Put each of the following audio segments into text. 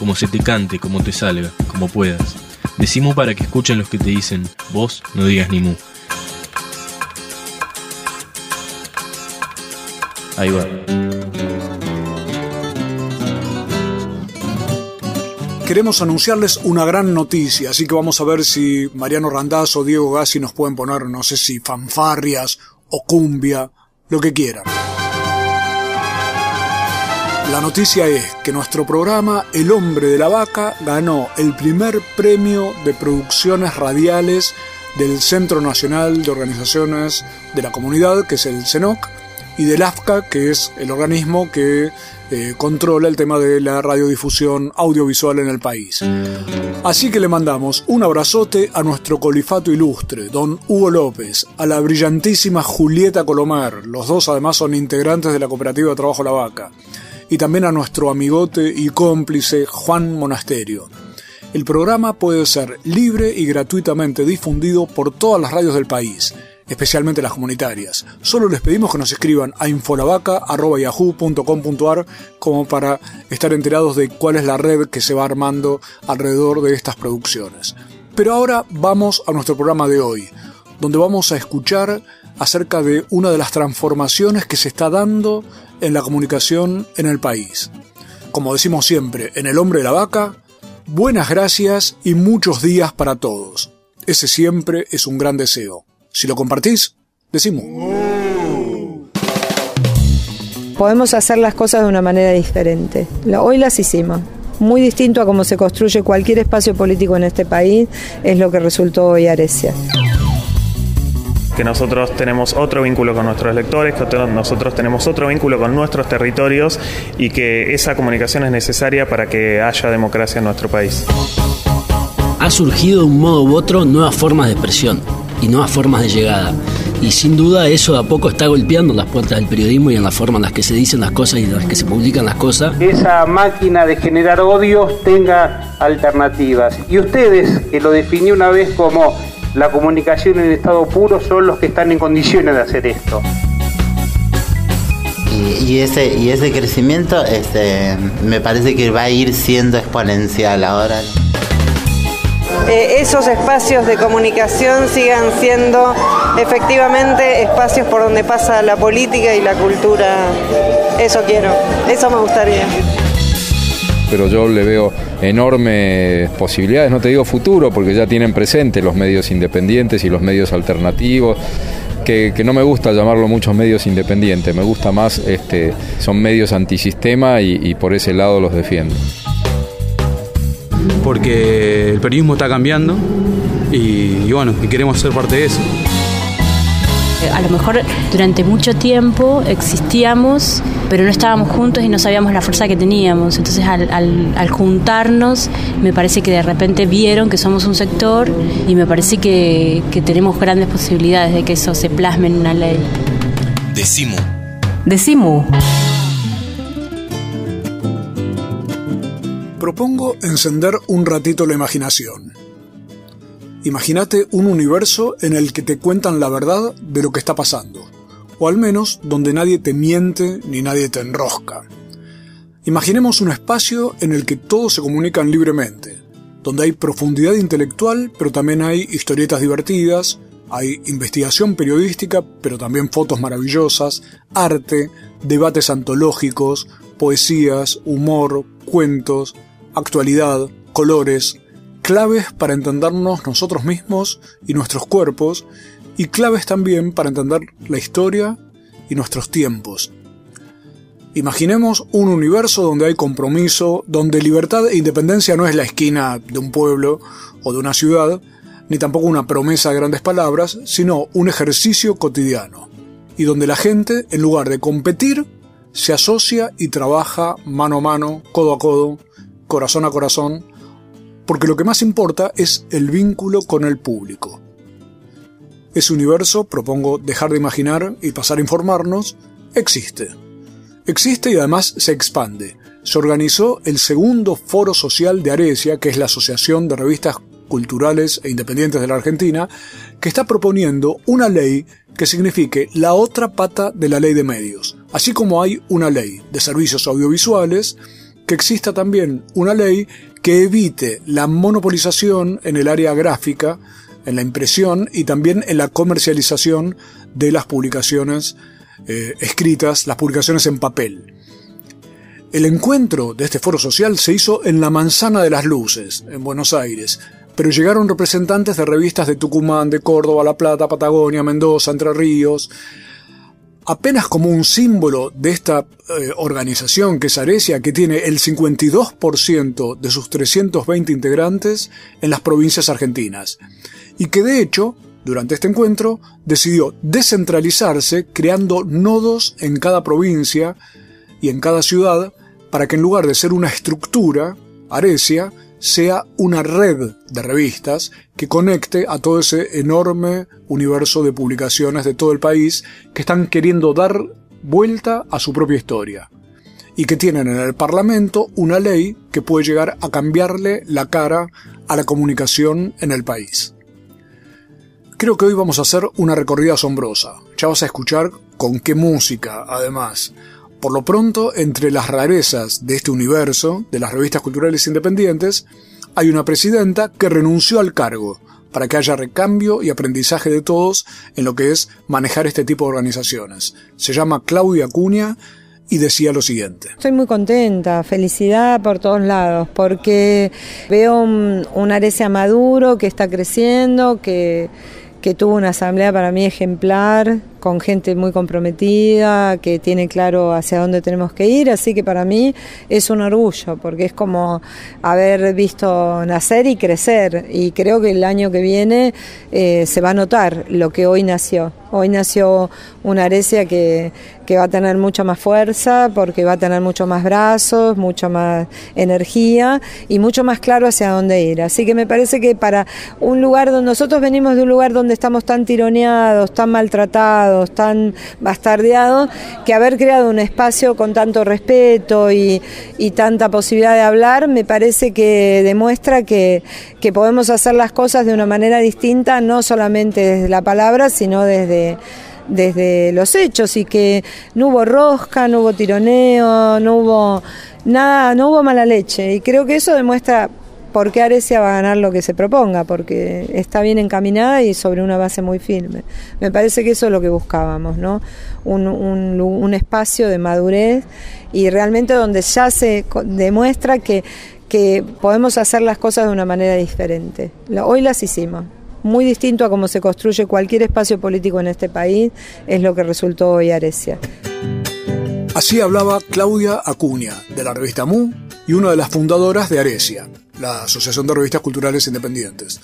como se te cante, como te salga, como puedas. Decimu para que escuchen los que te dicen, vos no digas ni mu. Ahí va. Queremos anunciarles una gran noticia, así que vamos a ver si Mariano Randazzo o Diego Gassi nos pueden poner, no sé si fanfarrias o cumbia, lo que quieran. La noticia es que nuestro programa El hombre de la vaca ganó el primer premio de producciones radiales del Centro Nacional de Organizaciones de la Comunidad, que es el CENOC, y del AFCA, que es el organismo que eh, controla el tema de la radiodifusión audiovisual en el país. Así que le mandamos un abrazote a nuestro colifato ilustre, don Hugo López, a la brillantísima Julieta Colomar, los dos además son integrantes de la cooperativa de Trabajo La Vaca, y también a nuestro amigote y cómplice Juan Monasterio. El programa puede ser libre y gratuitamente difundido por todas las radios del país especialmente las comunitarias. Solo les pedimos que nos escriban a infolavaca.yahoo.com.ar como para estar enterados de cuál es la red que se va armando alrededor de estas producciones. Pero ahora vamos a nuestro programa de hoy, donde vamos a escuchar acerca de una de las transformaciones que se está dando en la comunicación en el país. Como decimos siempre, en El hombre de la vaca, buenas gracias y muchos días para todos. Ese siempre es un gran deseo. Si lo compartís, decimos. Podemos hacer las cosas de una manera diferente. Hoy las hicimos. Muy distinto a cómo se construye cualquier espacio político en este país, es lo que resultó hoy Arecia que nosotros tenemos otro vínculo con nuestros lectores, que nosotros tenemos otro vínculo con nuestros territorios y que esa comunicación es necesaria para que haya democracia en nuestro país. Ha surgido de un modo u otro nuevas formas de expresión y nuevas formas de llegada. Y sin duda eso a poco está golpeando las puertas del periodismo y en la forma en las que se dicen las cosas y en las que se publican las cosas. Esa máquina de generar odios tenga alternativas. Y ustedes, que lo definí una vez como la comunicación en estado puro, son los que están en condiciones de hacer esto. Y, ese, y ese crecimiento este, me parece que va a ir siendo exponencial ahora. Eh, esos espacios de comunicación sigan siendo efectivamente espacios por donde pasa la política y la cultura. Eso quiero, eso me gustaría. Pero yo le veo enormes posibilidades, no te digo futuro, porque ya tienen presente los medios independientes y los medios alternativos. Que, no me gusta llamarlo muchos medios independientes, me gusta más, este, son medios antisistema y, y por ese lado los defiendo porque el periodismo está cambiando y, bueno, y queremos ser parte de eso. A lo mejor durante mucho tiempo existíamos, pero no estábamos juntos y no sabíamos la fuerza que teníamos. Entonces al, juntarnos, me parece que de repente vieron que somos un sector y me parece que, que tenemos grandes posibilidades de que eso se plasme en una ley. Decimu. Decimu. propongo encender un ratito la imaginación. Imagínate un universo en el que te cuentan la verdad de lo que está pasando, o al menos donde nadie te miente ni nadie te enrosca. Imaginemos un espacio en el que todos se comunican libremente, donde hay profundidad intelectual, pero también hay historietas divertidas, hay investigación periodística, pero también fotos maravillosas, arte, debates antológicos, poesías, humor, cuentos, actualidad, colores, claves para entendernos nosotros mismos y nuestros cuerpos, y claves también para entender la historia y nuestros tiempos. Imaginemos un universo donde hay compromiso, donde libertad e independencia no es la esquina de un pueblo o de una ciudad, ni tampoco una promesa de grandes palabras, sino un ejercicio cotidiano, y donde la gente, en lugar de competir, se asocia y trabaja mano a mano, codo a codo, corazón a corazón, porque lo que más importa es el vínculo con el público. Ese universo, propongo dejar de imaginar y pasar a informarnos, existe. Existe y además se expande. Se organizó el segundo foro social de Aresia, que es la Asociación de Revistas Culturales e Independientes de la Argentina, que está proponiendo una ley que signifique la otra pata de la ley de medios. Así como hay una ley de servicios audiovisuales, que exista también una ley que evite la monopolización en el área gráfica, en la impresión y también en la comercialización de las publicaciones eh, escritas, las publicaciones en papel. El encuentro de este foro social se hizo en la Manzana de las Luces, en Buenos Aires, pero llegaron representantes de revistas de Tucumán, de Córdoba, La Plata, Patagonia, Mendoza, Entre Ríos, apenas como un símbolo de esta eh, organización que es Aresia, que tiene el 52% de sus 320 integrantes en las provincias argentinas, y que de hecho, durante este encuentro, decidió descentralizarse creando nodos en cada provincia y en cada ciudad para que en lugar de ser una estructura, Aresia, sea una red de revistas que conecte a todo ese enorme universo de publicaciones de todo el país que están queriendo dar vuelta a su propia historia y que tienen en el Parlamento una ley que puede llegar a cambiarle la cara a la comunicación en el país. Creo que hoy vamos a hacer una recorrida asombrosa. Ya vas a escuchar con qué música, además. Por lo pronto, entre las rarezas de este universo, de las revistas culturales independientes, hay una presidenta que renunció al cargo para que haya recambio y aprendizaje de todos en lo que es manejar este tipo de organizaciones. Se llama Claudia Acuña y decía lo siguiente. Estoy muy contenta, felicidad por todos lados, porque veo un, un maduro que está creciendo, que, que tuvo una asamblea para mí ejemplar, con gente muy comprometida, que tiene claro hacia dónde tenemos que ir, así que para mí es un orgullo, porque es como haber visto nacer y crecer, y creo que el año que viene eh, se va a notar lo que hoy nació. Hoy nació una Arecia que, que va a tener mucha más fuerza, porque va a tener mucho más brazos, mucha más energía y mucho más claro hacia dónde ir. Así que me parece que para un lugar donde nosotros venimos de un lugar donde estamos tan tironeados, tan maltratados, tan bastardeados, que haber creado un espacio con tanto respeto y, tanta posibilidad de hablar, me parece que demuestra que, que podemos hacer las cosas de una manera distinta, no solamente desde la palabra, sino desde desde los hechos y que no hubo rosca, no hubo tironeo, no hubo nada, no hubo mala leche. Y creo que eso demuestra porque Arecia va a ganar lo que se proponga, porque está bien encaminada y sobre una base muy firme. Me parece que eso es lo que buscábamos, ¿no? Un, espacio de madurez y realmente donde ya se demuestra que, podemos hacer las cosas de una manera diferente. Hoy las hicimos. Muy distinto a cómo se construye cualquier espacio político en este país, es lo que resultó hoy Arecia. Así hablaba Claudia Acuña, de la revista MU y una de las fundadoras de Arecia la Asociación de Revistas Culturales Independientes.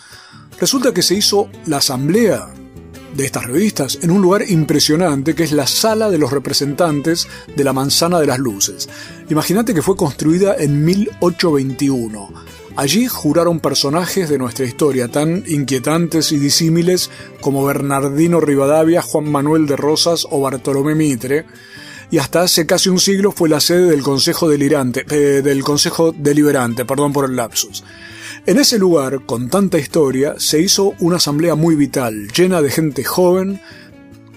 Resulta que se hizo la asamblea de estas revistas en un lugar impresionante que es la Sala de los Representantes de la Manzana de las Luces. Imagínate que fue construida en 1821. Allí juraron personajes de nuestra historia tan inquietantes y disímiles como Bernardino Rivadavia, Juan Manuel de Rosas o Bartolomé Mitre, y hasta hace casi un siglo fue la sede del Consejo Delirante, eh, del Consejo Deliberante, perdón por el lapsus. En ese lugar, con tanta historia, se hizo una asamblea muy vital, llena de gente joven,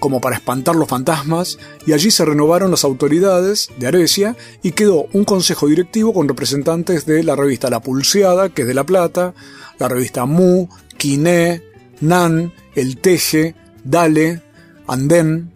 como para espantar los fantasmas, y allí se renovaron las autoridades de Arecia y quedó un consejo directivo con representantes de la revista La Pulseada, que es de La Plata, la revista Mu, Quiné, Nan, El Teje, Dale, Andén,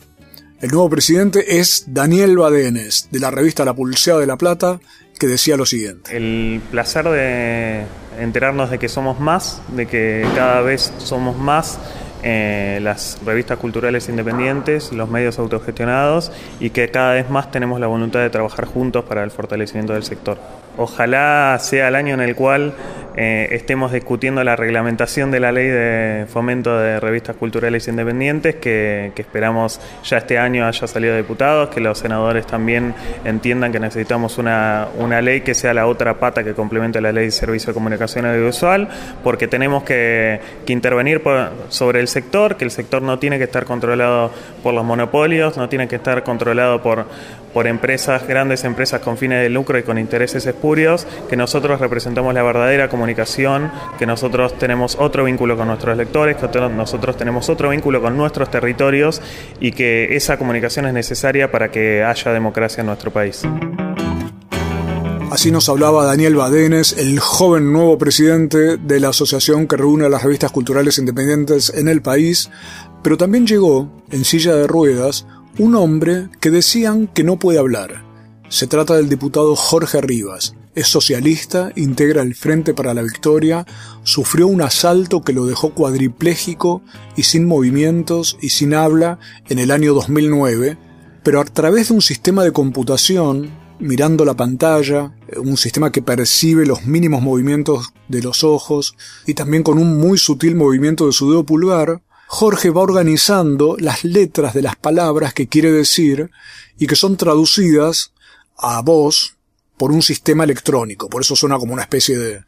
el nuevo presidente es Daniel Badenes, de la revista La Pulseada de La Plata, que decía lo siguiente. El placer de enterarnos de que somos más, de que cada vez somos más eh, las revistas culturales independientes, los medios autogestionados y que cada vez más tenemos la voluntad de trabajar juntos para el fortalecimiento del sector. Ojalá sea el año en el cual eh, estemos discutiendo la reglamentación de la ley de fomento de revistas culturales independientes, que, esperamos ya este año haya salido diputados, que los senadores también entiendan que necesitamos una, una ley que sea la otra pata que complemente la ley de servicio de comunicación audiovisual, porque tenemos que, intervenir sobre el sector, que el sector no tiene que estar controlado por los monopolios, no tiene que estar controlado por, por empresas, grandes empresas con fines de lucro y con intereses que nosotros representamos la verdadera comunicación, que nosotros tenemos otro vínculo con nuestros lectores, que nosotros tenemos otro vínculo con nuestros territorios y que esa comunicación es necesaria para que haya democracia en nuestro país. Así nos hablaba Daniel Badenes, el joven nuevo presidente de la asociación que reúne a las revistas culturales independientes en el país, pero también llegó, en silla de ruedas, un hombre que decían que no puede hablar. Se trata del diputado Jorge Rivas. Es socialista, integra el Frente para la Victoria, sufrió un asalto que lo dejó cuadripléjico y sin movimientos y sin habla en el año 2009, pero a través de un sistema de computación, mirando la pantalla, un sistema que percibe los mínimos movimientos de los ojos y también con un muy sutil movimiento de su dedo pulgar, Jorge va organizando las letras de las palabras que quiere decir y que son traducidas a voz por un sistema electrónico. Por eso suena como una especie de,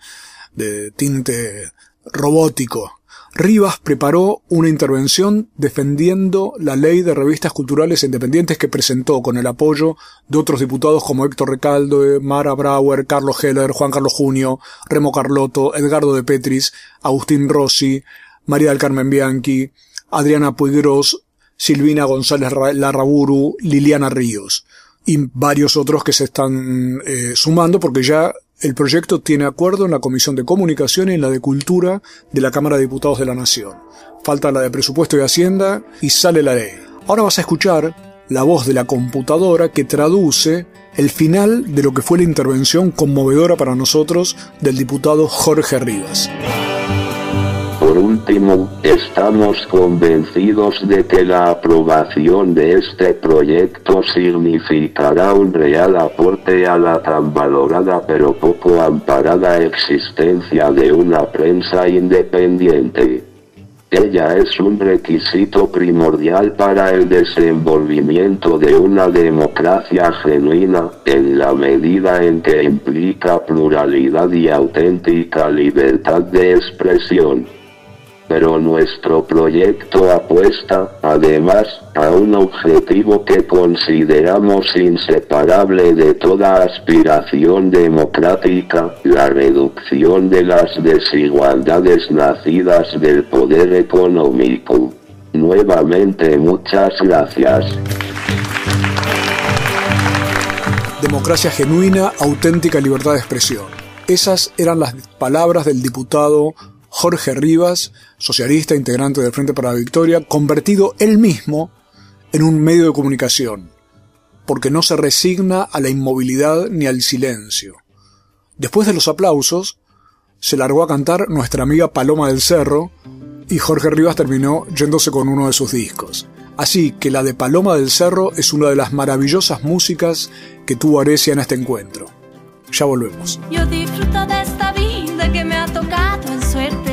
de tinte robótico. Rivas preparó una intervención defendiendo la ley de revistas culturales independientes que presentó con el apoyo de otros diputados como Héctor Recaldo, Mara Brauer, Carlos Heller, Juan Carlos Junio, Remo Carlotto, Edgardo de Petris, Agustín Rossi, María del Carmen Bianchi, Adriana Puigros, Silvina González Larraburu, Liliana Ríos y varios otros que se están eh, sumando porque ya el proyecto tiene acuerdo en la Comisión de Comunicación y en la de Cultura de la Cámara de Diputados de la Nación. Falta la de Presupuesto y Hacienda y sale la ley. Ahora vas a escuchar la voz de la computadora que traduce el final de lo que fue la intervención conmovedora para nosotros del diputado Jorge Rivas. Último, estamos convencidos de que la aprobación de este proyecto significará un real aporte a la tan valorada pero poco amparada existencia de una prensa independiente. Ella es un requisito primordial para el desenvolvimiento de una democracia genuina, en la medida en que implica pluralidad y auténtica libertad de expresión pero nuestro proyecto apuesta, además, a un objetivo que consideramos inseparable de toda aspiración democrática, la reducción de las desigualdades nacidas del poder económico. Nuevamente muchas gracias. Democracia genuina, auténtica libertad de expresión. Esas eran las palabras del diputado Jorge Rivas, socialista integrante del Frente para la Victoria, convertido él mismo en un medio de comunicación, porque no se resigna a la inmovilidad ni al silencio. Después de los aplausos, se largó a cantar nuestra amiga Paloma del Cerro y Jorge Rivas terminó yéndose con uno de sus discos. Así que la de Paloma del Cerro es una de las maravillosas músicas que tuvo Arecia en este encuentro. Ya volvemos. Yo disfruto de esta vida que me ha tocado en suerte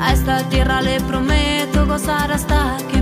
a esta tierra le prometo gozar hasta que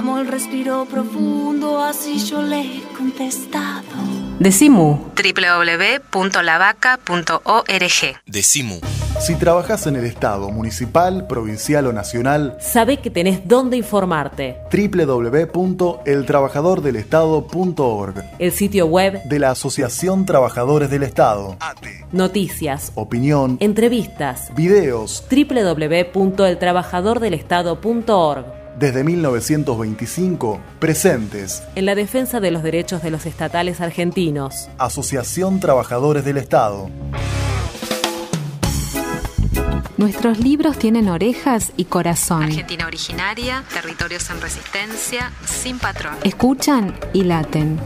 Amo el respiro profundo, así yo le he contestado. Decimu. www.lavaca.org. Decimu. Si trabajas en el Estado, municipal, provincial o nacional, sabe que tenés dónde informarte. www.eltrabajadordelestado.org. El sitio web de la Asociación Trabajadores del Estado. Noticias, opinión, entrevistas, videos. www.eltrabajadordelestado.org desde 1925, presentes en la defensa de los derechos de los estatales argentinos. Asociación Trabajadores del Estado. Nuestros libros tienen orejas y corazón. Argentina originaria, territorios en resistencia, sin patrón. Escuchan y laten.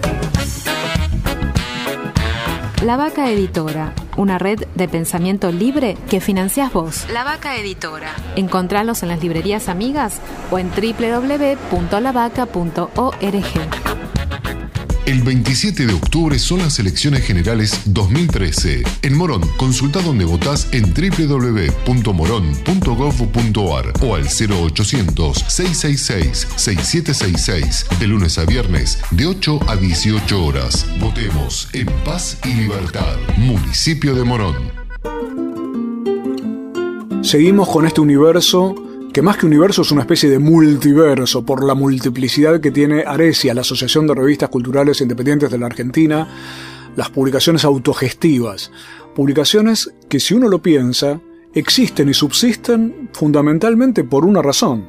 La Vaca Editora, una red de pensamiento libre que financias vos. La Vaca Editora. Encontralos en las librerías amigas o en www.lavaca.org. El 27 de octubre son las elecciones generales 2013. En Morón, consulta donde votás en www.morón.gov.ar o al 0800-666-6766 de lunes a viernes de 8 a 18 horas. Votemos en paz y libertad. Municipio de Morón. Seguimos con este universo que más que universo es una especie de multiverso por la multiplicidad que tiene Aresia, la Asociación de Revistas Culturales Independientes de la Argentina, las publicaciones autogestivas, publicaciones que si uno lo piensa, existen y subsisten fundamentalmente por una razón,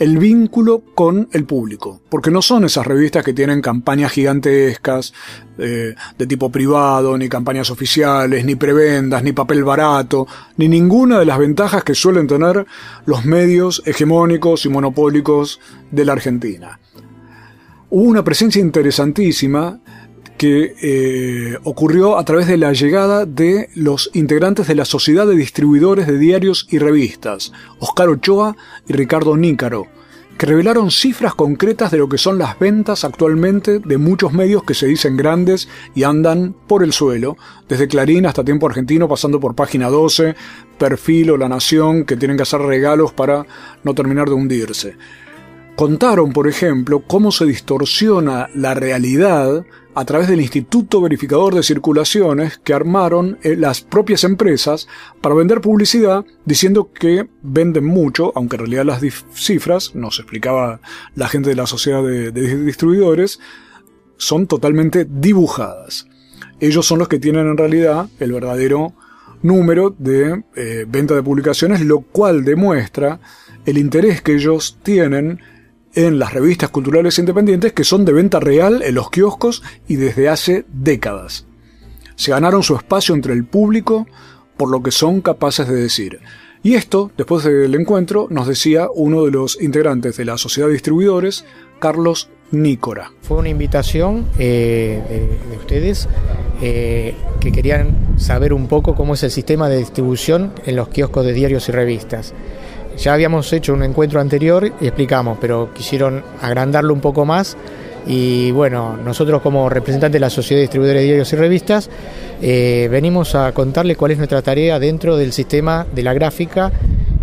el vínculo con el público, porque no son esas revistas que tienen campañas gigantescas eh, de tipo privado, ni campañas oficiales, ni prebendas, ni papel barato, ni ninguna de las ventajas que suelen tener los medios hegemónicos y monopólicos de la Argentina. Hubo una presencia interesantísima que eh, ocurrió a través de la llegada de los integrantes de la Sociedad de Distribuidores de Diarios y Revistas, Oscar Ochoa y Ricardo Nícaro, que revelaron cifras concretas de lo que son las ventas actualmente de muchos medios que se dicen grandes y andan por el suelo, desde Clarín hasta Tiempo Argentino, pasando por Página 12, Perfil o La Nación, que tienen que hacer regalos para no terminar de hundirse. Contaron, por ejemplo, cómo se distorsiona la realidad a través del Instituto Verificador de Circulaciones que armaron eh, las propias empresas para vender publicidad diciendo que venden mucho, aunque en realidad las cifras, nos explicaba la gente de la sociedad de, distribuidores, son totalmente dibujadas. Ellos son los que tienen en realidad el verdadero número de eh, venta de publicaciones, lo cual demuestra el interés que ellos tienen en las revistas culturales independientes que son de venta real en los kioscos y desde hace décadas. Se ganaron su espacio entre el público por lo que son capaces de decir. Y esto, después del encuentro, nos decía uno de los integrantes de la Sociedad de Distribuidores, Carlos Nícora. Fue una invitación eh, de, ustedes eh, que querían saber un poco cómo es el sistema de distribución en los kioscos de diarios y revistas. Ya habíamos hecho un encuentro anterior y explicamos, pero quisieron agrandarlo un poco más. Y bueno, nosotros como representantes de la Sociedad de Distribuidores de Diarios y Revistas eh, venimos a contarles cuál es nuestra tarea dentro del sistema de la gráfica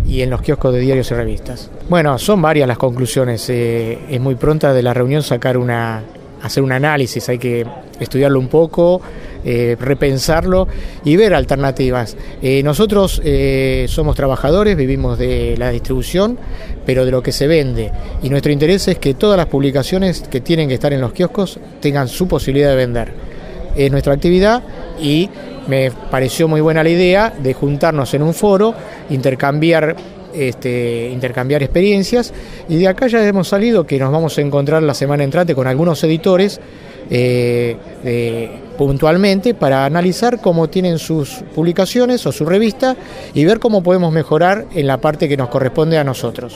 y en los kioscos de diarios y revistas. Bueno, son varias las conclusiones. Eh, es muy pronta de la reunión sacar una, hacer un análisis, hay que estudiarlo un poco, eh, repensarlo y ver alternativas. Eh, nosotros eh, somos trabajadores, vivimos de la distribución, pero de lo que se vende. Y nuestro interés es que todas las publicaciones que tienen que estar en los kioscos tengan su posibilidad de vender. Es nuestra actividad y me pareció muy buena la idea de juntarnos en un foro, intercambiar este, intercambiar experiencias y de acá ya hemos salido que nos vamos a encontrar la semana entrante con algunos editores eh, puntualmente para analizar cómo tienen sus publicaciones o su revista y ver cómo podemos mejorar en la parte que nos corresponde a nosotros.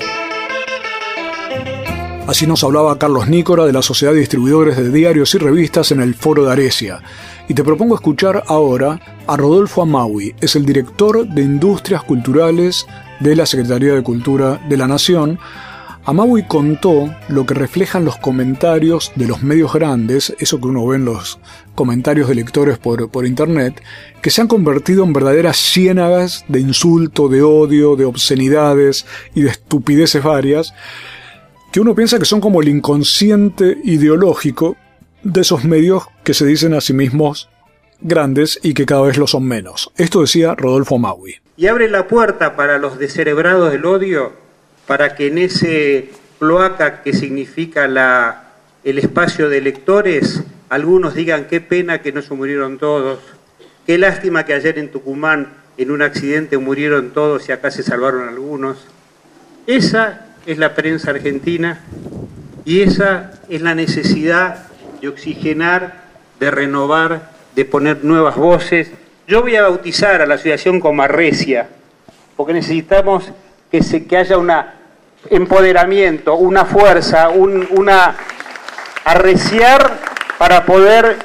Así nos hablaba Carlos Nícora de la Sociedad de Distribuidores de Diarios y Revistas en el Foro de Aresia. Y te propongo escuchar ahora a Rodolfo Amaui, es el director de Industrias Culturales de la Secretaría de Cultura de la Nación. Amaui contó lo que reflejan los comentarios de los medios grandes, eso que uno ve en los comentarios de lectores por, por internet, que se han convertido en verdaderas ciénagas de insulto, de odio, de obscenidades y de estupideces varias, que uno piensa que son como el inconsciente ideológico de esos medios que se dicen a sí mismos grandes y que cada vez lo son menos. Esto decía Rodolfo Maui. Y abre la puerta para los descerebrados del odio, para que en ese cloaca que significa el espacio de lectores, algunos digan qué pena que no se murieron todos, qué lástima que ayer en Tucumán en un accidente murieron todos y acá se salvaron algunos. Esa es la prensa argentina y esa es la necesidad de oxigenar, de renovar, de poner nuevas voces. Yo voy a bautizar a la asociación como Arrecia, porque necesitamos que, se, que haya un empoderamiento, una fuerza, un, una arreciar para poder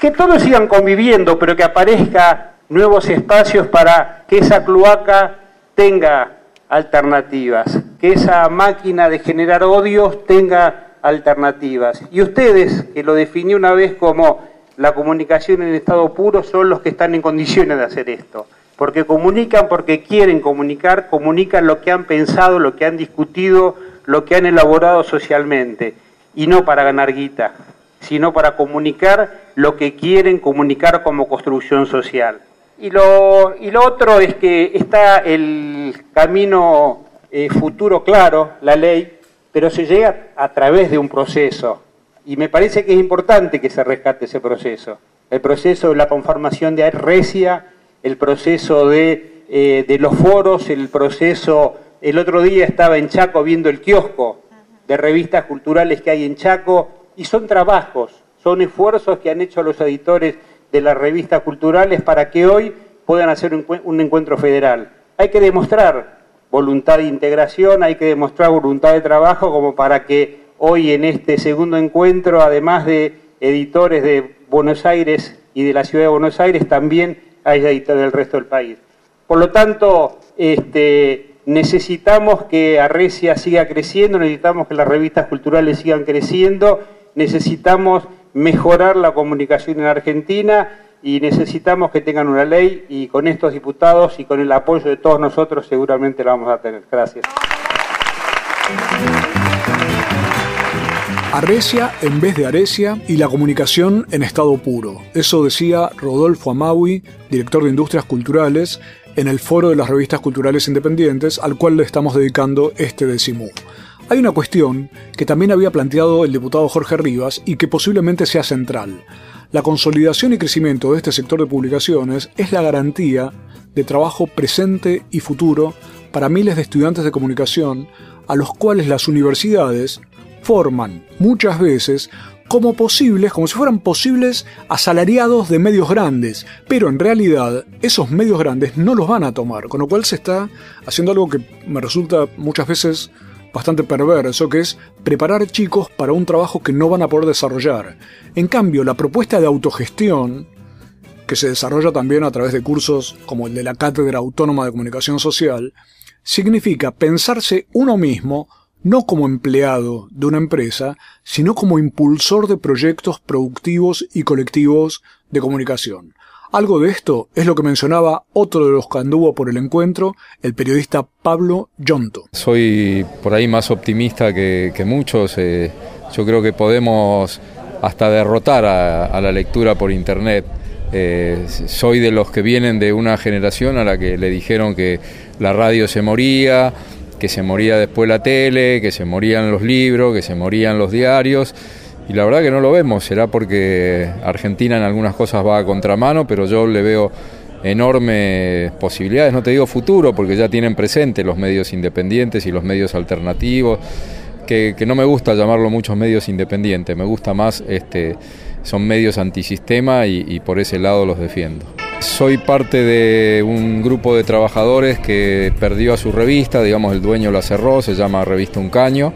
que todos sigan conviviendo, pero que aparezca nuevos espacios para que esa cloaca tenga alternativas, que esa máquina de generar odios tenga alternativas. Y ustedes, que lo definí una vez como la comunicación en estado puro, son los que están en condiciones de hacer esto. Porque comunican porque quieren comunicar, comunican lo que han pensado, lo que han discutido, lo que han elaborado socialmente. Y no para ganar guita, sino para comunicar lo que quieren comunicar como construcción social. Y lo, y lo otro es que está el camino eh, futuro claro, la ley, pero se llega a través de un proceso. Y me parece que es importante que se rescate ese proceso. El proceso de la conformación de Arrecia, el proceso de, eh, de los foros, el proceso... El otro día estaba en Chaco viendo el kiosco de revistas culturales que hay en Chaco y son trabajos, son esfuerzos que han hecho los editores de las revistas culturales para que hoy puedan hacer un, encuentro federal. Hay que demostrar voluntad de integración, hay que demostrar voluntad de trabajo como para que hoy en este segundo encuentro, además de editores de Buenos Aires y de la ciudad de Buenos Aires, también editores del resto del país. Por lo tanto, este, necesitamos que Arrecia siga creciendo, necesitamos que las revistas culturales sigan creciendo, necesitamos mejorar la comunicación en Argentina y necesitamos que tengan una ley y con estos diputados y con el apoyo de todos nosotros seguramente la vamos a tener. Gracias. Arrecia en vez de Arecia y la comunicación en estado puro. Eso decía Rodolfo Amaui, director de Industrias Culturales, en el foro de las revistas culturales independientes al cual le estamos dedicando este decimú. Hay una cuestión que también había planteado el diputado Jorge Rivas y que posiblemente sea central. La consolidación y crecimiento de este sector de publicaciones es la garantía de trabajo presente y futuro para miles de estudiantes de comunicación a los cuales las universidades forman muchas veces como posibles, como si fueran posibles asalariados de medios grandes, pero en realidad esos medios grandes no los van a tomar, con lo cual se está haciendo algo que me resulta muchas veces bastante perverso, que es preparar chicos para un trabajo que no van a poder desarrollar. En cambio, la propuesta de autogestión, que se desarrolla también a través de cursos como el de la Cátedra Autónoma de Comunicación Social, significa pensarse uno mismo no como empleado de una empresa, sino como impulsor de proyectos productivos y colectivos de comunicación. Algo de esto es lo que mencionaba otro de los que anduvo por el encuentro, el periodista Pablo Yonto. Soy por ahí más optimista que, muchos. Eh, yo creo que podemos hasta derrotar a, la lectura por Internet. Eh, soy de los que vienen de una generación a la que le dijeron que la radio se moría, que se moría después la tele, que se morían los libros, que se morían los diarios. Y la verdad que no lo vemos, será porque Argentina en algunas cosas va a contramano, pero yo le veo enormes posibilidades, no te digo futuro, porque ya tienen presente los medios independientes y los medios alternativos, que, no me gusta llamarlo muchos medios independientes, me gusta más, este, son medios antisistema y, y por ese lado los defiendo. Soy parte de un grupo de trabajadores que perdió a su revista, digamos el dueño la cerró, se llama Revista Un Caño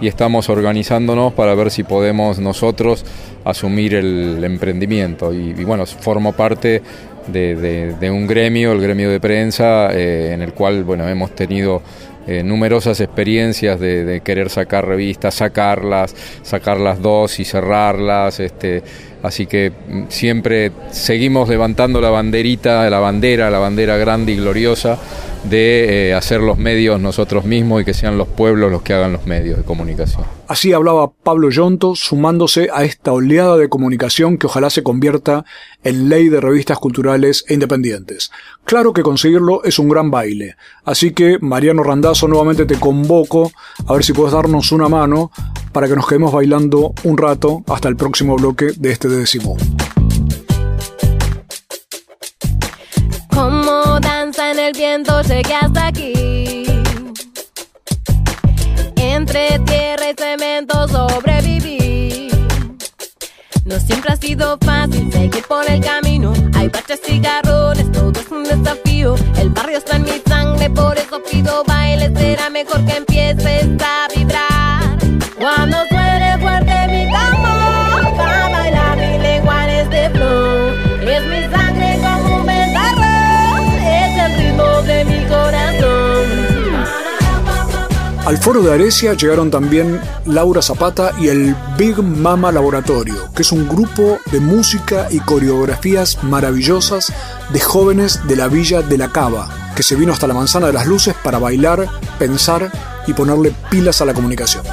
y estamos organizándonos para ver si podemos nosotros asumir el emprendimiento. Y, bueno, formo parte de, un gremio, el gremio de prensa, eh, en el cual bueno, hemos tenido eh, numerosas experiencias de, querer sacar revistas, sacarlas, sacarlas dos y cerrarlas. Este, así que mm, siempre seguimos levantando la banderita, la bandera, la bandera grande y gloriosa de eh, hacer los medios nosotros mismos y que sean los pueblos los que hagan los medios de comunicación. Así hablaba Pablo Yonto, sumándose a esta oleada de comunicación que ojalá se convierta en ley de revistas culturales e independientes. Claro que conseguirlo es un gran baile, así que Mariano Randazzo nuevamente te convoco a ver si puedes darnos una mano para que nos quedemos bailando un rato hasta el próximo bloque de este décimo. Como el viento llegué hasta aquí. Entre tierra y cemento sobreviví. No siempre ha sido fácil seguir por el camino. Hay baches y garrones, todo es un desafío. El barrio está en mi sangre, por eso pido baile. Será mejor que empieces a vibrar. Cuando Al foro de Arecia llegaron también Laura Zapata y el Big Mama Laboratorio, que es un grupo de música y coreografías maravillosas de jóvenes de la villa de la Cava, que se vino hasta la Manzana de las Luces para bailar, pensar y ponerle pilas a la comunicación.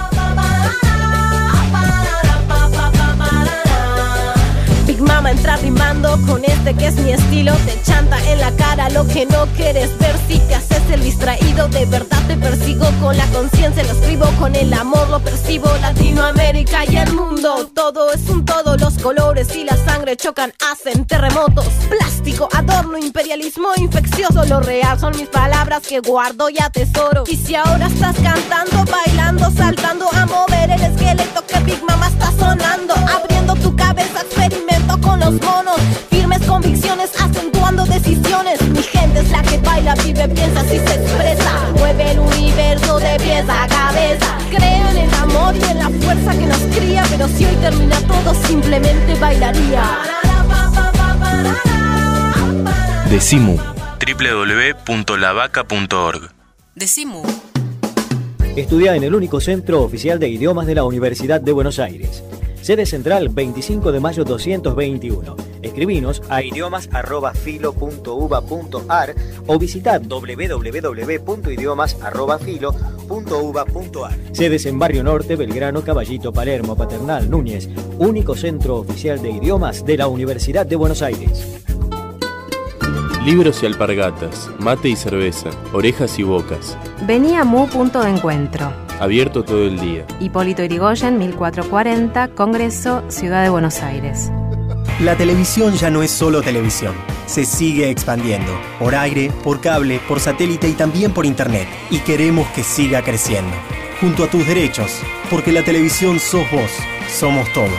Big Mama entra rimando con este que es mi estilo. Te chanta en la cara lo que no quieres ver. Si te haces el distraído, de verdad te persigo con la conciencia. Lo escribo con el amor, lo percibo. Latinoamérica y el mundo, todo es un todo. Los colores y la sangre chocan, hacen terremotos. Plástico, adorno, imperialismo infeccioso. Lo real son mis palabras que guardo y atesoro. Y si ahora estás cantando, bailando, saltando a mover el esqueleto que Big Mama está sonando, baila, vive, piensa, así se expresa. Mueve el universo de pies a cabeza. Creo en el amor y en la fuerza que nos cría. Pero si hoy termina todo, simplemente bailaría. Decimu www.lavaca.org Decimu. Estudia en el único centro oficial de idiomas de la Universidad de Buenos Aires. Sede central 25 de mayo 221. Escribinos a idiomas.filo.uva.ar o visitad www.idiomas.filo.uva.ar. Sedes en Barrio Norte, Belgrano, Caballito, Palermo, Paternal, Núñez. Único centro oficial de idiomas de la Universidad de Buenos Aires. Libros y alpargatas, mate y cerveza, orejas y bocas. Vení a Mu Punto de Encuentro. Abierto todo el día. Hipólito Yrigoyen, 1440, Congreso, Ciudad de Buenos Aires. La televisión ya no es solo televisión. Se sigue expandiendo. Por aire, por cable, por satélite y también por internet. Y queremos que siga creciendo. Junto a tus derechos. Porque la televisión sos vos. Somos todos.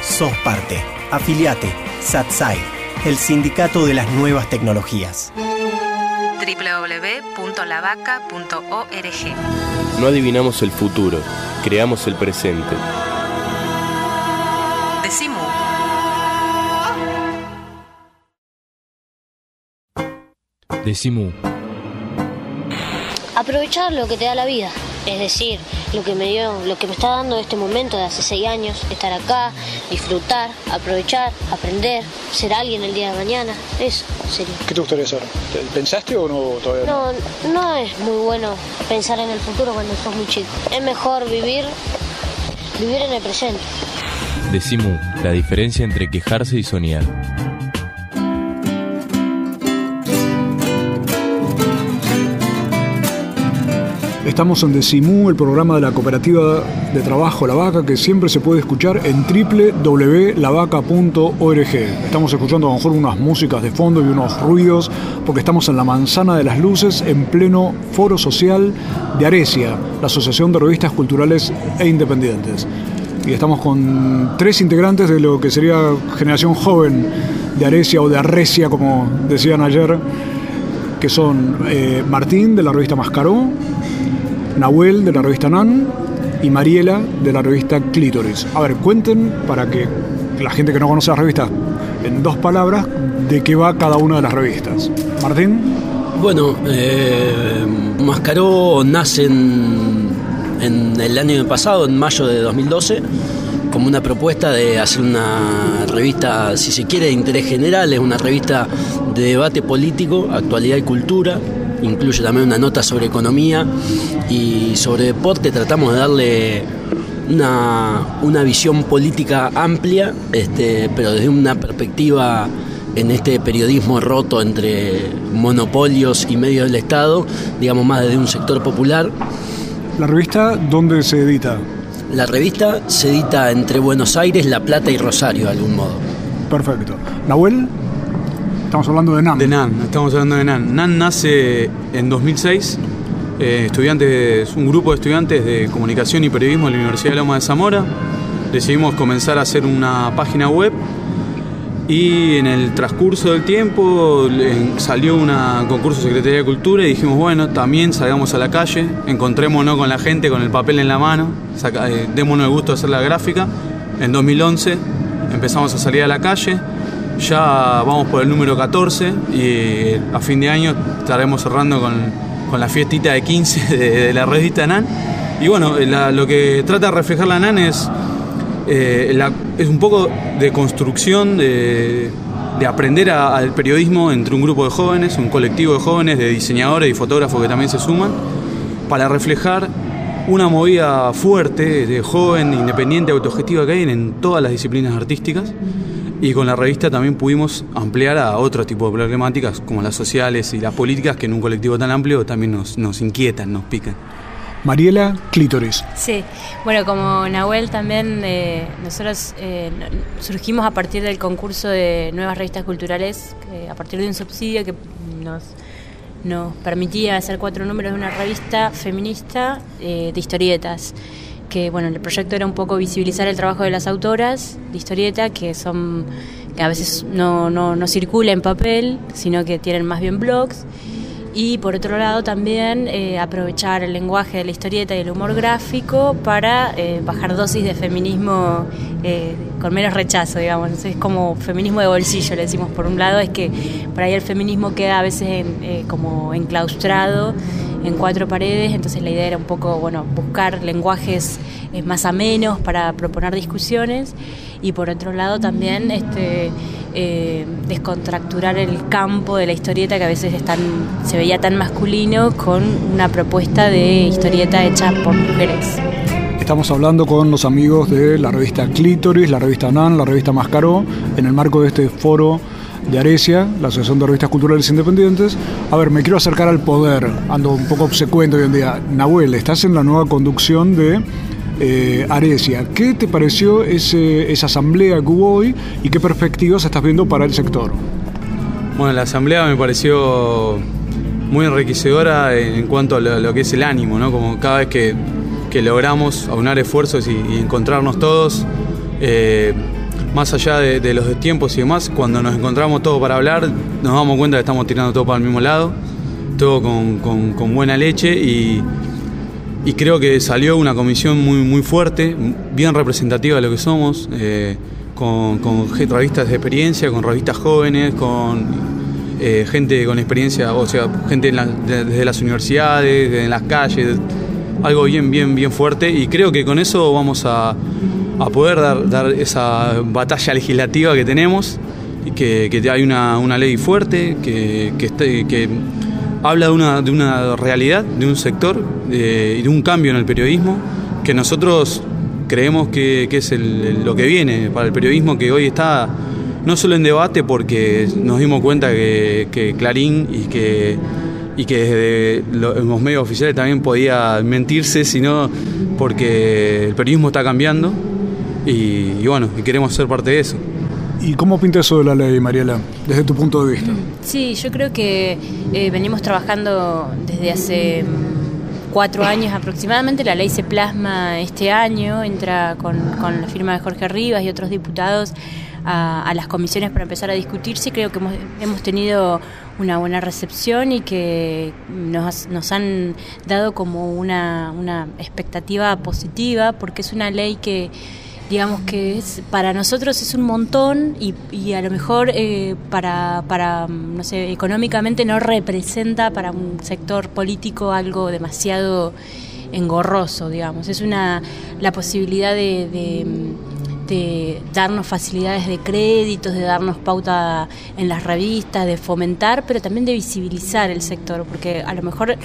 Sos parte. Afiliate. Satsai. El sindicato de las nuevas tecnologías. www.lavaca.org No adivinamos el futuro, creamos el presente. Decimu. Decimu. Aprovechar lo que te da la vida, es decir, lo que me dio, lo que me está dando este momento de hace seis años, estar acá, disfrutar, aprovechar, aprender, ser alguien el día de mañana, eso sería. ¿Qué te gustaría ser? ¿Pensaste o no todavía? No, no es muy bueno pensar en el futuro cuando sos muy chico. Es mejor vivir, vivir en el presente. Decimu, la diferencia entre quejarse y soñar. Estamos en Decimú, el programa de la cooperativa de trabajo La Vaca, que siempre se puede escuchar en www.lavaca.org. Estamos escuchando a lo mejor unas músicas de fondo y unos ruidos, porque estamos en la Manzana de las Luces, en pleno foro social de Arecia, la Asociación de Revistas Culturales e Independientes. Y estamos con tres integrantes de lo que sería generación joven de Arecia o de Arrecia, como decían ayer, que son eh, Martín de la revista Mascaró, Nahuel de la revista Nan y Mariela de la revista Clítoris. A ver, cuenten para que la gente que no conoce las revistas, en dos palabras, de qué va cada una de las revistas. Martín. Bueno, eh, Mascaró nace en, en el año pasado, en mayo de 2012, como una propuesta de hacer una revista, si se quiere, de interés general, es una revista de debate político, actualidad y cultura, incluye también una nota sobre economía y sobre deporte tratamos de darle una, una visión política amplia, este, pero desde una perspectiva en este periodismo roto entre monopolios y medios del Estado, digamos más desde un sector popular. ¿La revista dónde se edita? La revista se edita entre Buenos Aires, La Plata y Rosario, de algún modo. Perfecto. ¿Nahuel? Estamos hablando de NAN. De NAN, estamos hablando de NAN. NAN nace en 2006. Eh, estudiantes, un grupo de estudiantes de comunicación y periodismo de la Universidad de Loma de Zamora. Decidimos comenzar a hacer una página web y en el transcurso del tiempo salió un concurso de Secretaría de Cultura y dijimos, bueno, también salgamos a la calle, encontrémonos con la gente con el papel en la mano, eh, démonos el gusto de hacer la gráfica. En 2011 empezamos a salir a la calle, ya vamos por el número 14 y a fin de año estaremos cerrando con, la fiestita de 15 de, la revista NAN. Y bueno, lo que trata de reflejar la NAN es eh, es un poco de construcción, de, aprender al periodismo entre un grupo de jóvenes, un colectivo de jóvenes, de diseñadores y fotógrafos que también se suman, para reflejar una movida fuerte, de joven, independiente, autogestiva que hay en todas las disciplinas artísticas. Y con la revista también pudimos ampliar a otro tipo de problemáticas, como las sociales y las políticas, que en un colectivo tan amplio también nos, nos inquietan, nos pican. Mariela Clítoris. Sí, bueno, como Nahuel también, eh, nosotros eh, surgimos a partir del concurso de nuevas revistas culturales, a partir de un subsidio que nos, nos permitía hacer cuatro números de una revista feminista eh, de historietas. Que bueno, el proyecto era un poco visibilizar el trabajo de las autoras de historieta, que son que a veces no, no, no circula en papel, sino que tienen más bien blogs y por otro lado también eh, aprovechar el lenguaje de la historieta y el humor gráfico para eh, bajar dosis de feminismo eh, con menos rechazo, digamos. Es como feminismo de bolsillo, le decimos por un lado, es que por ahí el feminismo queda a veces como enclaustrado en cuatro paredes, entonces la idea era un poco, bueno, buscar lenguajes más amenos para proponer discusiones y por otro lado también este eh, descontracturar el campo de la historieta que a veces se veía tan masculino con una propuesta de historieta hecha por mujeres. Estamos hablando con los amigos de la revista Clítoris, la revista NAN, la revista Mascaró, en el marco de este foro de Arecia, la Asociación de Revistas Culturales Independientes. A ver, me quiero acercar al poder, ando un poco obsecuente hoy en día. Nahuel, estás en la nueva conducción de eh, Arecia. ¿Qué te pareció esa asamblea que hubo hoy y qué perspectivas estás viendo para el sector? Bueno, la asamblea me pareció muy enriquecedora en cuanto a lo, que es el ánimo, ¿no? Como cada vez que, logramos aunar esfuerzos y, encontrarnos todos, eh, más allá de, los tiempos y demás, cuando nos encontramos todos para hablar, nos damos cuenta que estamos tirando todo para el mismo lado, todo con buena leche y, y creo que salió una comisión muy, muy fuerte, bien representativa de lo que somos, eh, con, revistas de experiencia, con revistas jóvenes, con eh, gente con experiencia, o sea, gente desde las universidades, desde las calles, algo bien, bien, bien fuerte y creo que con eso vamos a, poder dar, esa batalla legislativa que tenemos que, hay una, ley fuerte que, habla de una, de una realidad, de un sector eh, y de un cambio en el periodismo que nosotros creemos que, es lo que viene para el periodismo que hoy está no solo en debate porque nos dimos cuenta que, Clarín y que, y que desde los medios oficiales también podía mentirse, sino porque el periodismo está cambiando y, y bueno, y queremos ser parte de eso. ¿Y cómo pinta eso de la ley, Mariela, desde tu punto de vista? Sí, yo creo que eh, venimos trabajando desde hace mm, cuatro años aproximadamente. La ley se plasma este año, entra con, la firma de Jorge Rivas y otros diputados a, las comisiones para empezar a discutirse. Creo que hemos, tenido una buena recepción y que nos, nos han dado como una, una expectativa positiva porque es una ley que digamos que es para nosotros es un montón y, y a lo mejor eh, para, para, no sé, económicamente no representa para un sector político algo demasiado engorroso, digamos. Es una la posibilidad de, de darnos facilidades de créditos, de darnos pauta en las revistas, de fomentar, pero también de visibilizar el sector, porque a lo mejor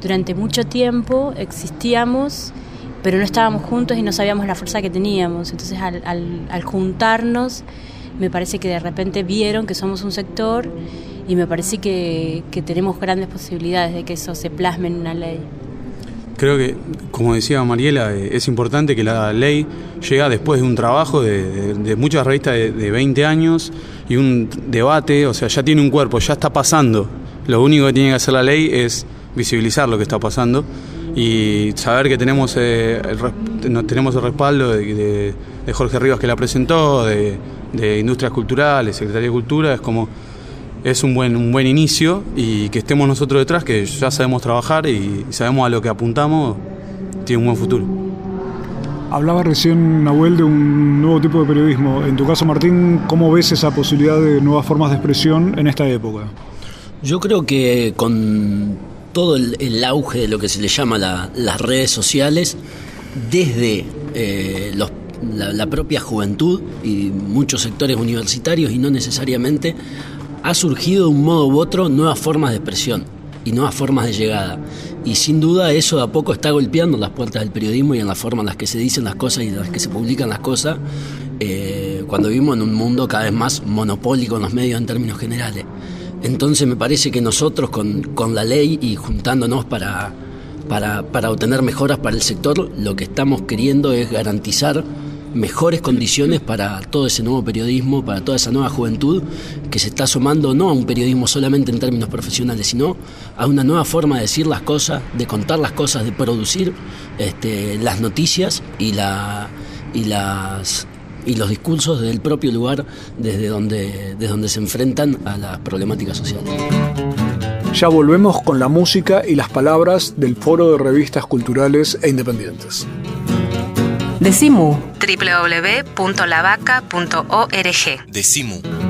durante mucho tiempo existíamos, pero no estábamos juntos y no sabíamos la fuerza que teníamos. Entonces al, al, al juntarnos, me parece que de repente vieron que somos un sector y me parece que, que tenemos grandes posibilidades de que eso se plasme en una ley. Creo que, como decía Mariela, eh, es importante que la ley llega después de un trabajo de, de- de muchas revistas de, de 20 años y un debate, o sea, ya tiene un cuerpo, ya está pasando. Lo único que tiene que hacer la ley es visibilizar lo que está pasando y saber que tenemos, eh, el, tenemos el respaldo de, de- de Jorge Rivas que la presentó, de, de Industrias Culturales, Secretaría de Cultura, es como es un buen, un buen inicio y que estemos nosotros detrás, que ya sabemos trabajar y sabemos a lo que apuntamos, tiene un buen futuro. Hablaba recién Nahuel de un nuevo tipo de periodismo. En tu caso, Martín, ¿cómo ves esa posibilidad de nuevas formas de expresión en esta época? Yo creo que con todo el, auge de lo que se le llama la- las redes sociales, desde eh, la, propia juventud y muchos sectores universitarios y no necesariamente, ha surgido de un modo u otro nuevas formas de expresión y nuevas formas de llegada. Y sin duda eso a poco está golpeando las puertas del periodismo y en la forma en las que se dicen las cosas y en las que se publican las cosas, eh, cuando vivimos en un mundo cada vez más monopólico en los medios en términos generales. Entonces me parece que nosotros con, con la ley y juntándonos para, para, para obtener mejoras para el sector, lo que estamos queriendo es garantizar mejores condiciones para todo ese nuevo periodismo, para toda esa nueva juventud que se está asomando no a un periodismo solamente en términos profesionales, sino a una nueva forma de decir las cosas, de contar las cosas, de producir este, las noticias y, la, y, las, y los discursos del propio lugar desde donde, desde donde se enfrentan a las problemáticas sociales. Ya volvemos con la música y las palabras del Foro de Revistas Culturales e Independientes. Decimu. www.lavaca.org. Decimu.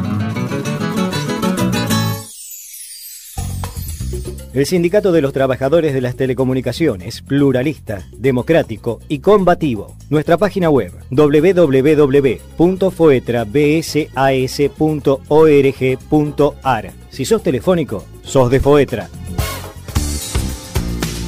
El Sindicato de los Trabajadores de las Telecomunicaciones, pluralista, democrático y combativo. Nuestra página web www.foetrabsas.org.ar. Si sos telefónico, sos de Foetra.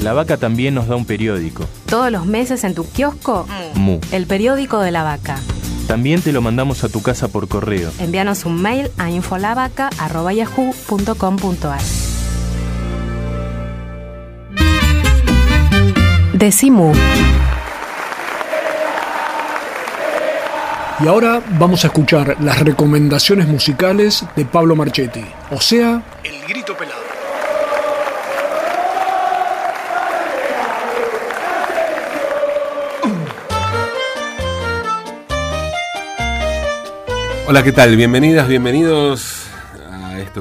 La vaca también nos da un periódico, Todos los meses en tu kiosco, Mu. el periódico de la vaca. También te lo mandamos a tu casa por correo. Envíanos un mail a infolavaca.yahoo.com.ar. Decimu. Y ahora vamos a escuchar las recomendaciones musicales de Pablo Marchetti, o sea, El Grito Pelado. Hola, ¿qué tal? Bienvenidas, bienvenidos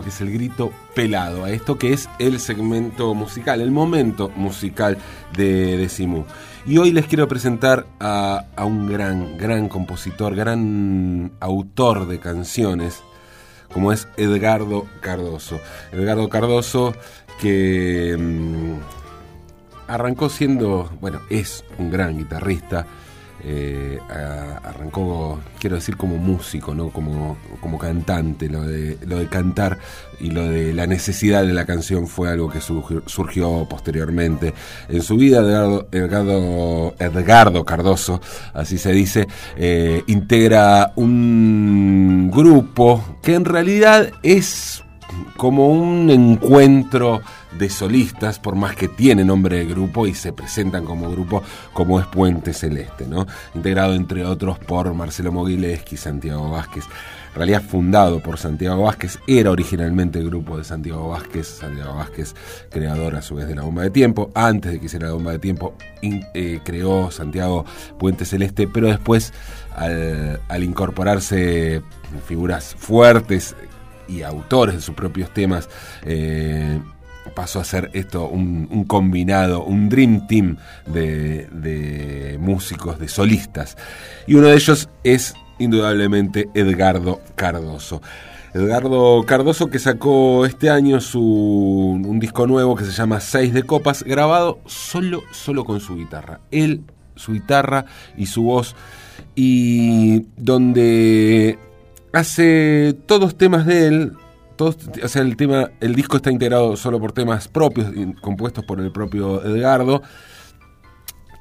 que es el grito pelado, a esto que es el segmento musical, el momento musical de Decimu. Y hoy les quiero presentar a, a un gran, gran compositor, gran autor de canciones, como es Edgardo Cardoso. Edgardo Cardoso que mm, arrancó siendo, bueno, es un gran guitarrista. Eh, arrancó, quiero decir, como músico, ¿no? como, como cantante. Lo de, lo de cantar y lo de la necesidad de la canción fue algo que surgió, surgió posteriormente. En su vida, Edgardo, Edgardo, Edgardo Cardoso, así se dice, eh, integra un grupo que en realidad es como un encuentro de solistas, por más que tiene nombre de grupo y se presentan como grupo, como es Puente Celeste, ¿no? Integrado entre otros por Marcelo Moguileski y Santiago Vázquez. En realidad fundado por Santiago Vázquez, era originalmente el grupo de Santiago Vázquez, Santiago Vázquez, creador a su vez de la bomba de tiempo. Antes de que hiciera la bomba de tiempo, eh, creó Santiago Puente Celeste, pero después, al incorporarse figuras fuertes y autores de sus propios temas, eh, pasó a ser esto un, combinado, un dream team de, de músicos, de solistas. Y uno de ellos es indudablemente Edgardo Cardoso. Edgardo Cardoso que sacó este año su, un disco nuevo que se llama Seis de Copas, grabado solo, solo con su guitarra. Él, su guitarra y su voz. y donde hace todos temas de él, todos, o el tema, el disco está integrado solo por temas propios, compuestos por el propio Edgardo,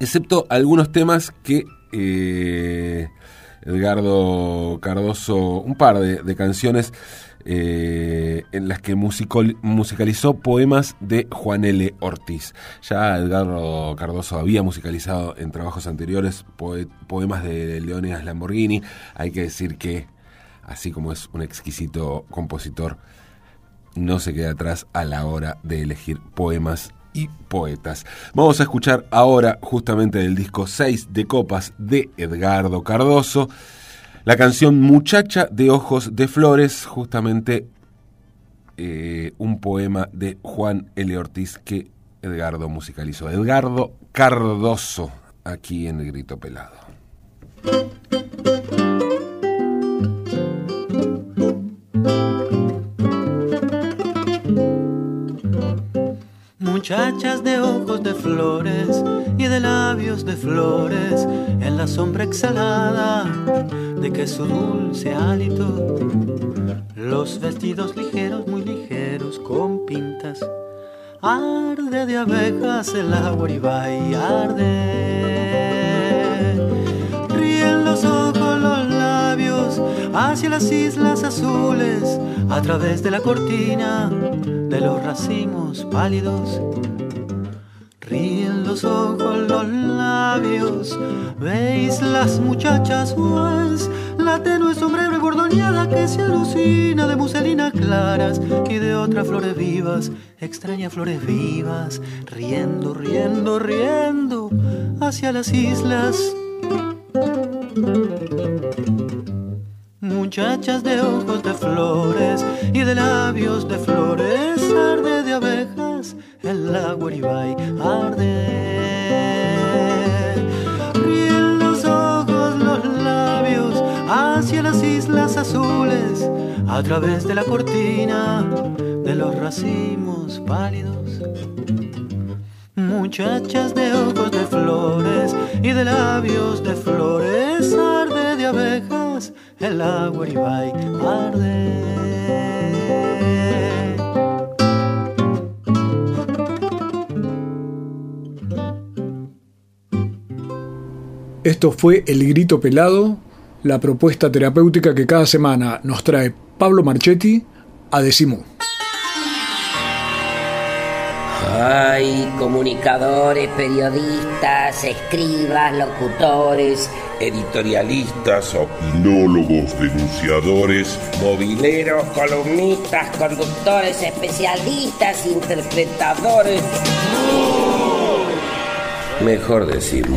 excepto algunos temas que eh, Edgardo Cardoso, un par de, canciones eh, en las que musicalizó poemas de Juan L. Ortiz. Ya Edgardo Cardoso había musicalizado en trabajos anteriores poe- poemas de Leónidas Lamborghini. Hay que decir que, así como es un exquisito compositor, no se queda atrás a la hora de elegir poemas y poetas. Vamos a escuchar ahora justamente del disco 6 de copas de Edgardo Cardoso la canción Muchacha de Ojos de Flores, justamente eh, un poema de Juan L. Ortiz que Edgardo musicalizó. Edgardo Cardoso, aquí en el Grito Pelado. Muchachas de ojos de flores y de labios de flores en la sombra exhalada de que su dulce hálito, los vestidos ligeros, muy ligeros, con pintas, arde de abejas el agua y arde. Hacia las islas azules a través de la cortina de los racimos pálidos. Ríen los ojos, los labios, veis las muchachas pues la tenue sombrero y bordoneada que se alucina de muselinas claras y de otras flores vivas, extrañas flores vivas, riendo, riendo, riendo hacia las islas. Muchachas de ojos de flores y de labios de flores, arde de abejas el agua Guaribay, arde. Ríen los ojos, los labios hacia las islas azules, a través de la cortina de los racimos pálidos. Muchachas de ojos de flores y de labios de flores, arde de abejas el agua. Esto fue El Grito Pelado, la propuesta terapéutica que cada semana nos trae Pablo Marchetti a Decimú. Hay comunicadores, periodistas, escribas, locutores, editorialistas, opinólogos, denunciadores, mobileros, columnistas, conductores, especialistas, interpretadores. Mejor decir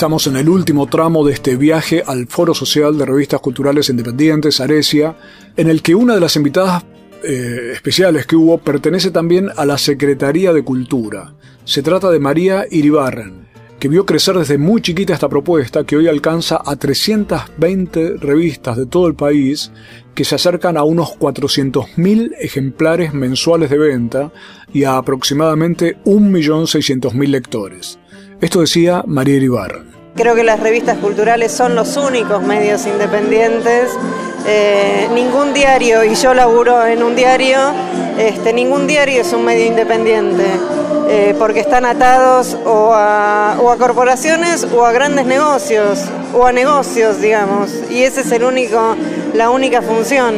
Estamos en el último tramo de este viaje al Foro Social de Revistas Culturales Independientes, Arecia, en el que una de las invitadas eh, especiales que hubo pertenece también a la Secretaría de Cultura. Se trata de María Iribarren, que vio crecer desde muy chiquita esta propuesta que hoy alcanza a 320 revistas de todo el país que se acercan a unos 400.000 ejemplares mensuales de venta y a aproximadamente 1.600.000 lectores. Esto decía María Iribarren. Creo que las revistas culturales son los únicos medios independientes. Eh, ningún diario, y yo laburo en un diario, este, ningún diario es un medio independiente, eh, porque están atados o a, o a corporaciones o a grandes negocios, o a negocios, digamos, y esa es el único, la única función.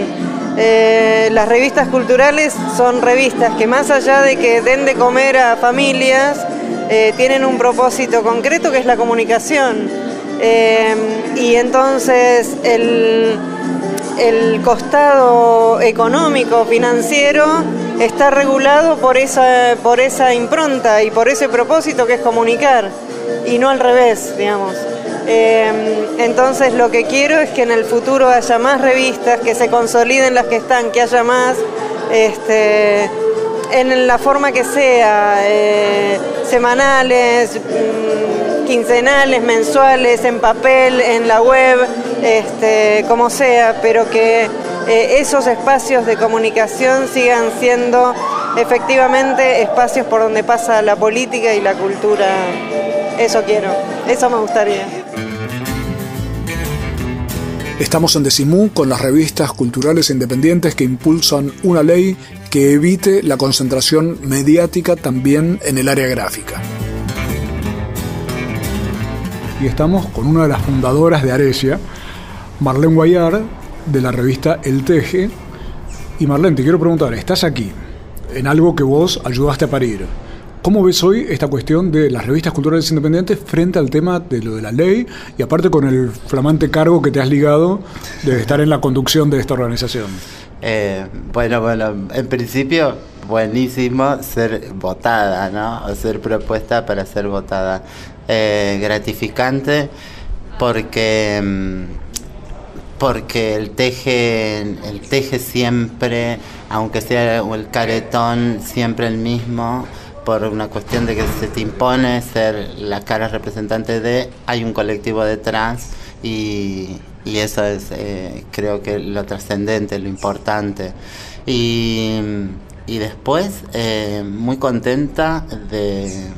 Eh, las revistas culturales son revistas que más allá de que den de comer a familias, eh, tienen un propósito concreto que es la comunicación. Eh, y entonces el, el costado económico, financiero, está regulado por esa, por esa impronta y por ese propósito que es comunicar, y no al revés, digamos. Eh, entonces lo que quiero es que en el futuro haya más revistas, que se consoliden las que están, que haya más, este, en la forma que sea, eh, semanales, mmm, quincenales, mensuales, en papel, en la web, este, como sea, pero que eh, esos espacios de comunicación sigan siendo efectivamente espacios por donde pasa la política y la cultura. Eso quiero, eso me gustaría. Estamos en Decimú con las revistas culturales independientes que impulsan una ley que evite la concentración mediática también en el área gráfica. Y estamos con una de las fundadoras de Aresia, Marlene Guayar, de la revista El Teje. Y Marlene, te quiero preguntar, estás aquí, en algo que vos ayudaste a parir. ¿Cómo ves hoy esta cuestión de las revistas culturales independientes frente al tema de lo de la ley y aparte con el flamante cargo que te has ligado de estar en la conducción de esta organización? Eh, bueno, bueno, en principio buenísimo ser votada, ¿no? O ser propuesta para ser votada. Eh, gratificante porque mm, porque el teje el teje siempre aunque sea el caretón siempre el mismo por una cuestión de que se te impone ser la cara representante de, hay un colectivo detrás y, y eso es eh, creo que lo trascendente, lo importante. Y, y después eh, muy contenta de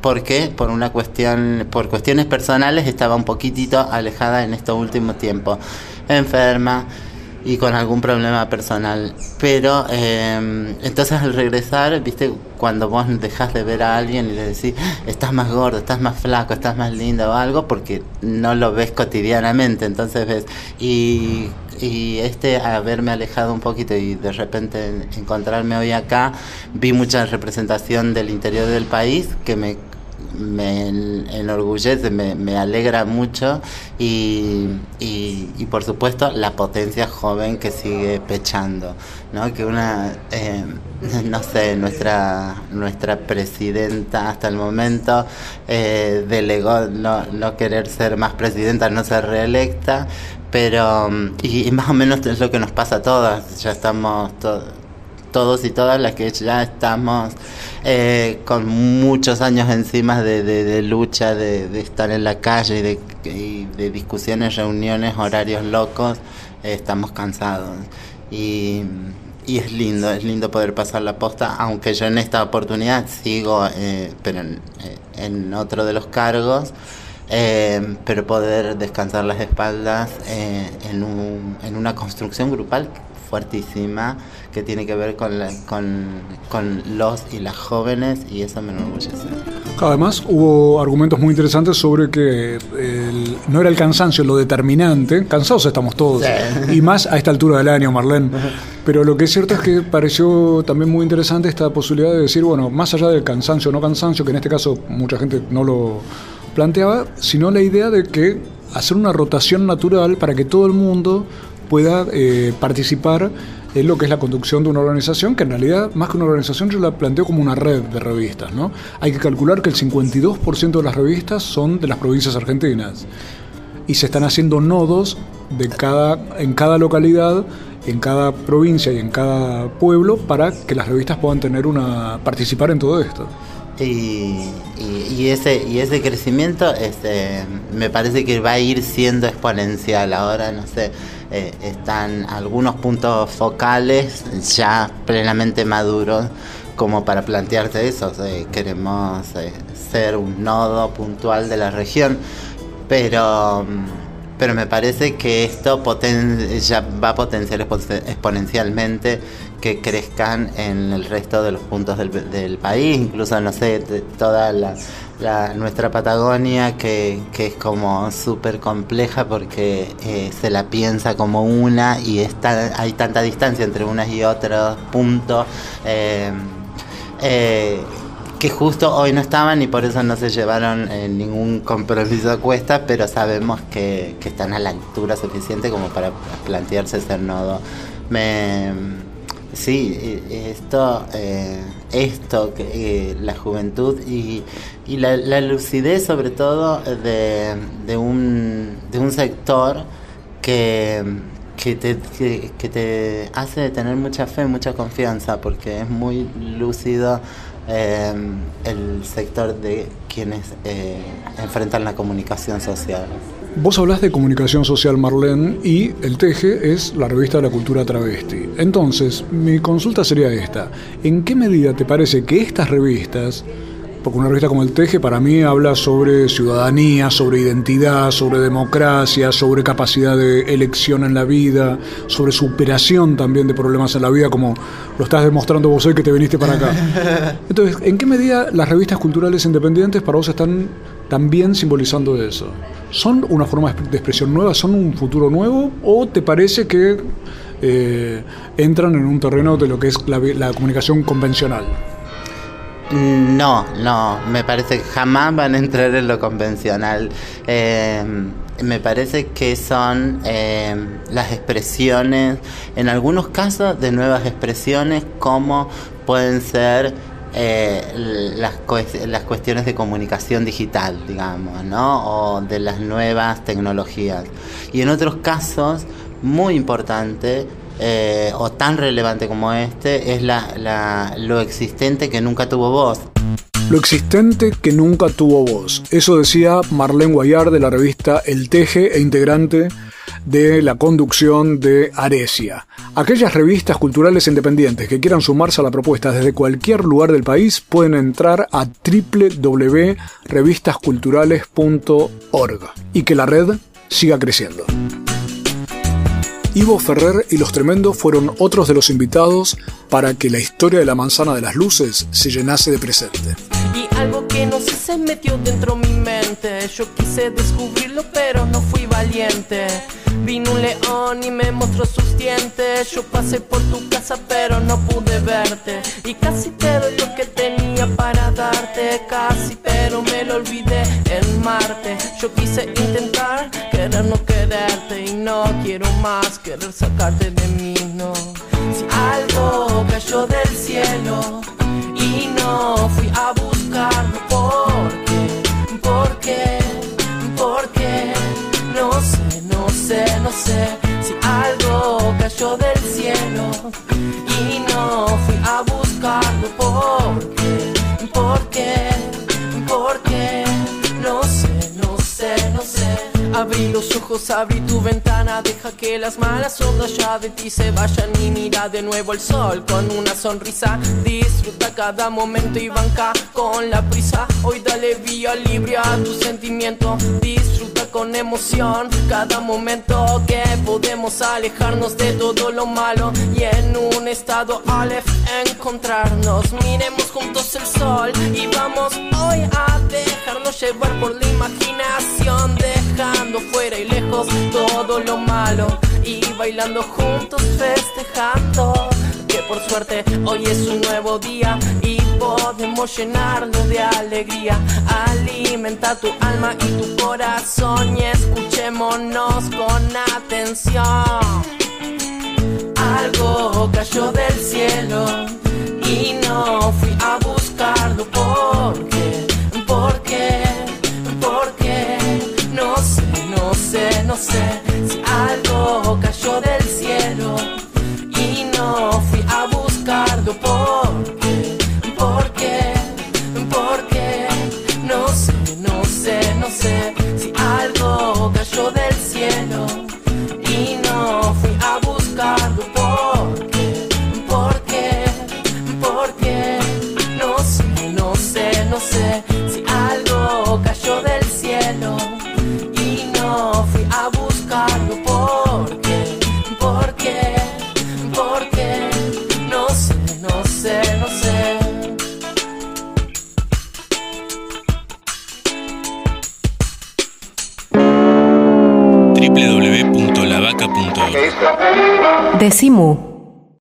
porque por una cuestión por cuestiones personales estaba un poquitito alejada en estos últimos tiempos enferma y con algún problema personal. Pero eh, entonces al regresar, viste, cuando vos dejas de ver a alguien y le decís, estás más gordo, estás más flaco, estás más lindo o algo, porque no lo ves cotidianamente, entonces ves, y, y este haberme alejado un poquito y de repente encontrarme hoy acá, vi mucha representación del interior del país que me me enorgullece, me, alegra mucho y, y, por supuesto la potencia joven que sigue pechando, ¿no? Que una, eh, no sé, nuestra, nuestra presidenta hasta el momento eh, delegó no, no querer ser más presidenta, no ser reelecta, pero, y, más o menos es lo que nos pasa a todas, ya estamos todos y todas las que ya estamos eh, con muchos años encima de, lucha, de, estar en la calle y de, discusiones, reuniones, horarios locos, eh, estamos cansados. Y, es lindo, es lindo poder pasar la posta, aunque yo en esta oportunidad sigo, eh, pero en, otro de los cargos. pero poder descansar las espaldas en, un, en una construcción grupal fuertísima que tiene que ver con, con, los y las jóvenes y eso me enorgullece. Además hubo argumentos muy interesantes sobre que no era el cansancio lo determinante, cansados estamos todos, y más a esta altura del año, Marlene, pero lo que es cierto es que pareció también muy interesante esta posibilidad de decir, bueno, más allá del cansancio o no cansancio, que en este caso mucha gente no lo planteaba, sino la idea de que hacer una rotación natural para que todo el mundo pueda eh, participar en lo que es la conducción de una organización, que en realidad, más que una organización, yo la planteo como una red de revistas. ¿no? Hay que calcular que el 52% de las revistas son de las provincias argentinas y se están haciendo nodos de cada, en cada localidad, en cada provincia y en cada pueblo para que las revistas puedan tener una participar en todo esto. Y, y, ese y ese crecimiento este, me parece que va a ir siendo exponencial ahora no sé eh, están algunos puntos focales ya plenamente maduros como para plantearte eso. queremos eh, ser un nodo puntual de la región, pero, mm, pero me parece que esto ya va a potenciar exponencialmente que crezcan en el resto de los puntos del, del país, incluso, no sé, toda la nuestra Patagonia que, es como súper compleja porque eh, se la piensa como una y está, hay tanta distancia entre unas y otros puntos eh, eh, que justo hoy no estaban y por eso no se llevaron ningún compromiso a cuesta, pero sabemos que, que, están a la altura suficiente como para plantearse ser nodo. Me, sí, esto, esto que la juventud y y la, la lucidez sobre todo de, un, de un sector que, te, hace tener mucha fe, mucha confianza, porque es muy lúcido eh, el sector de quienes eh, enfrentan la comunicación social. Vos hablás de comunicación social Marlene y El Teje es la revista de la cultura travesti. Entonces, mi consulta sería esta. ¿En qué medida te parece que estas revistas, porque una revista como El Teje para mí habla sobre ciudadanía, sobre identidad, sobre democracia, sobre capacidad de elección en la vida, sobre superación también de problemas en la vida, como lo estás demostrando vos hoy que te viniste para acá? Entonces, ¿en qué medida las revistas culturales independientes para vos están también simbolizando eso? ¿Son una forma de expresión nueva? ¿Son un futuro nuevo? ¿O te parece que eh, entran en un terreno de lo que es la, comunicación convencional? No, no, me parece que jamás van a entrar en lo convencional. Eh, me parece que son eh, las expresiones, en algunos casos, de nuevas expresiones, como pueden ser eh, las, las cuestiones de comunicación digital, digamos, ¿no? O de las nuevas tecnologías. Y en otros casos, muy importante, eh, o tan relevante como este es la, lo existente que nunca tuvo voz. Lo existente que nunca tuvo voz. Eso decía Marlene Guayar de la revista El Teje e integrante de la conducción de Aresia. Aquellas revistas culturales independientes que quieran sumarse a la propuesta desde cualquier lugar del país pueden entrar a www.revistasculturales.org y que la red siga creciendo. Ivo Ferrer y Los Tremendos fueron otros de los invitados para que la historia de la manzana de las luces se llenase de presente. No sé se metió dentro mi mente. Yo quise descubrirlo, pero no fui valiente. Vino un león y me mostró sus dientes. Yo pasé por tu casa, pero no pude verte. Y casi te doy lo que tenía para darte. Casi, pero me lo olvidé en Marte. Yo quise intentar querer no quererte. Y no quiero más querer sacarte de mí, no. Si algo cayó del cielo y no fui a buscarlo, ¿por qué? ¿Por qué? ¿Por qué? No sé, no sé, no sé si algo cayó del cielo y no fui a buscarlo, ¿por qué? ¿Por qué? ¿Por qué? No sé, no sé, no sé. Abrí los ojos, abrí tu ventana, deja que las malas ondas ya de ti se vayan y mira de nuevo el sol con una sonrisa. Disfruta cada momento y banca con la prisa. Hoy dale vía libre a tu sentimiento. Disfruta con emoción cada momento que podemos alejarnos de todo lo malo y en un estado Aleph encontrarnos. Miremos juntos el sol y vamos hoy a dejarnos llevar por la imaginación, dejando fuera y lejos todo lo malo y bailando juntos festejando que por suerte hoy es un nuevo día y podemos llenarlo de alegría. Alimenta tu alma y tu corazón y escuchémonos con atención. Algo cayó del cielo y no fui a buscarlo. ¿Por qué? ¿Por qué? ¿Por qué? No sé, no sé, no sé si algo cayó del cielo y no fui a buscarlo. ¿Por Decimu.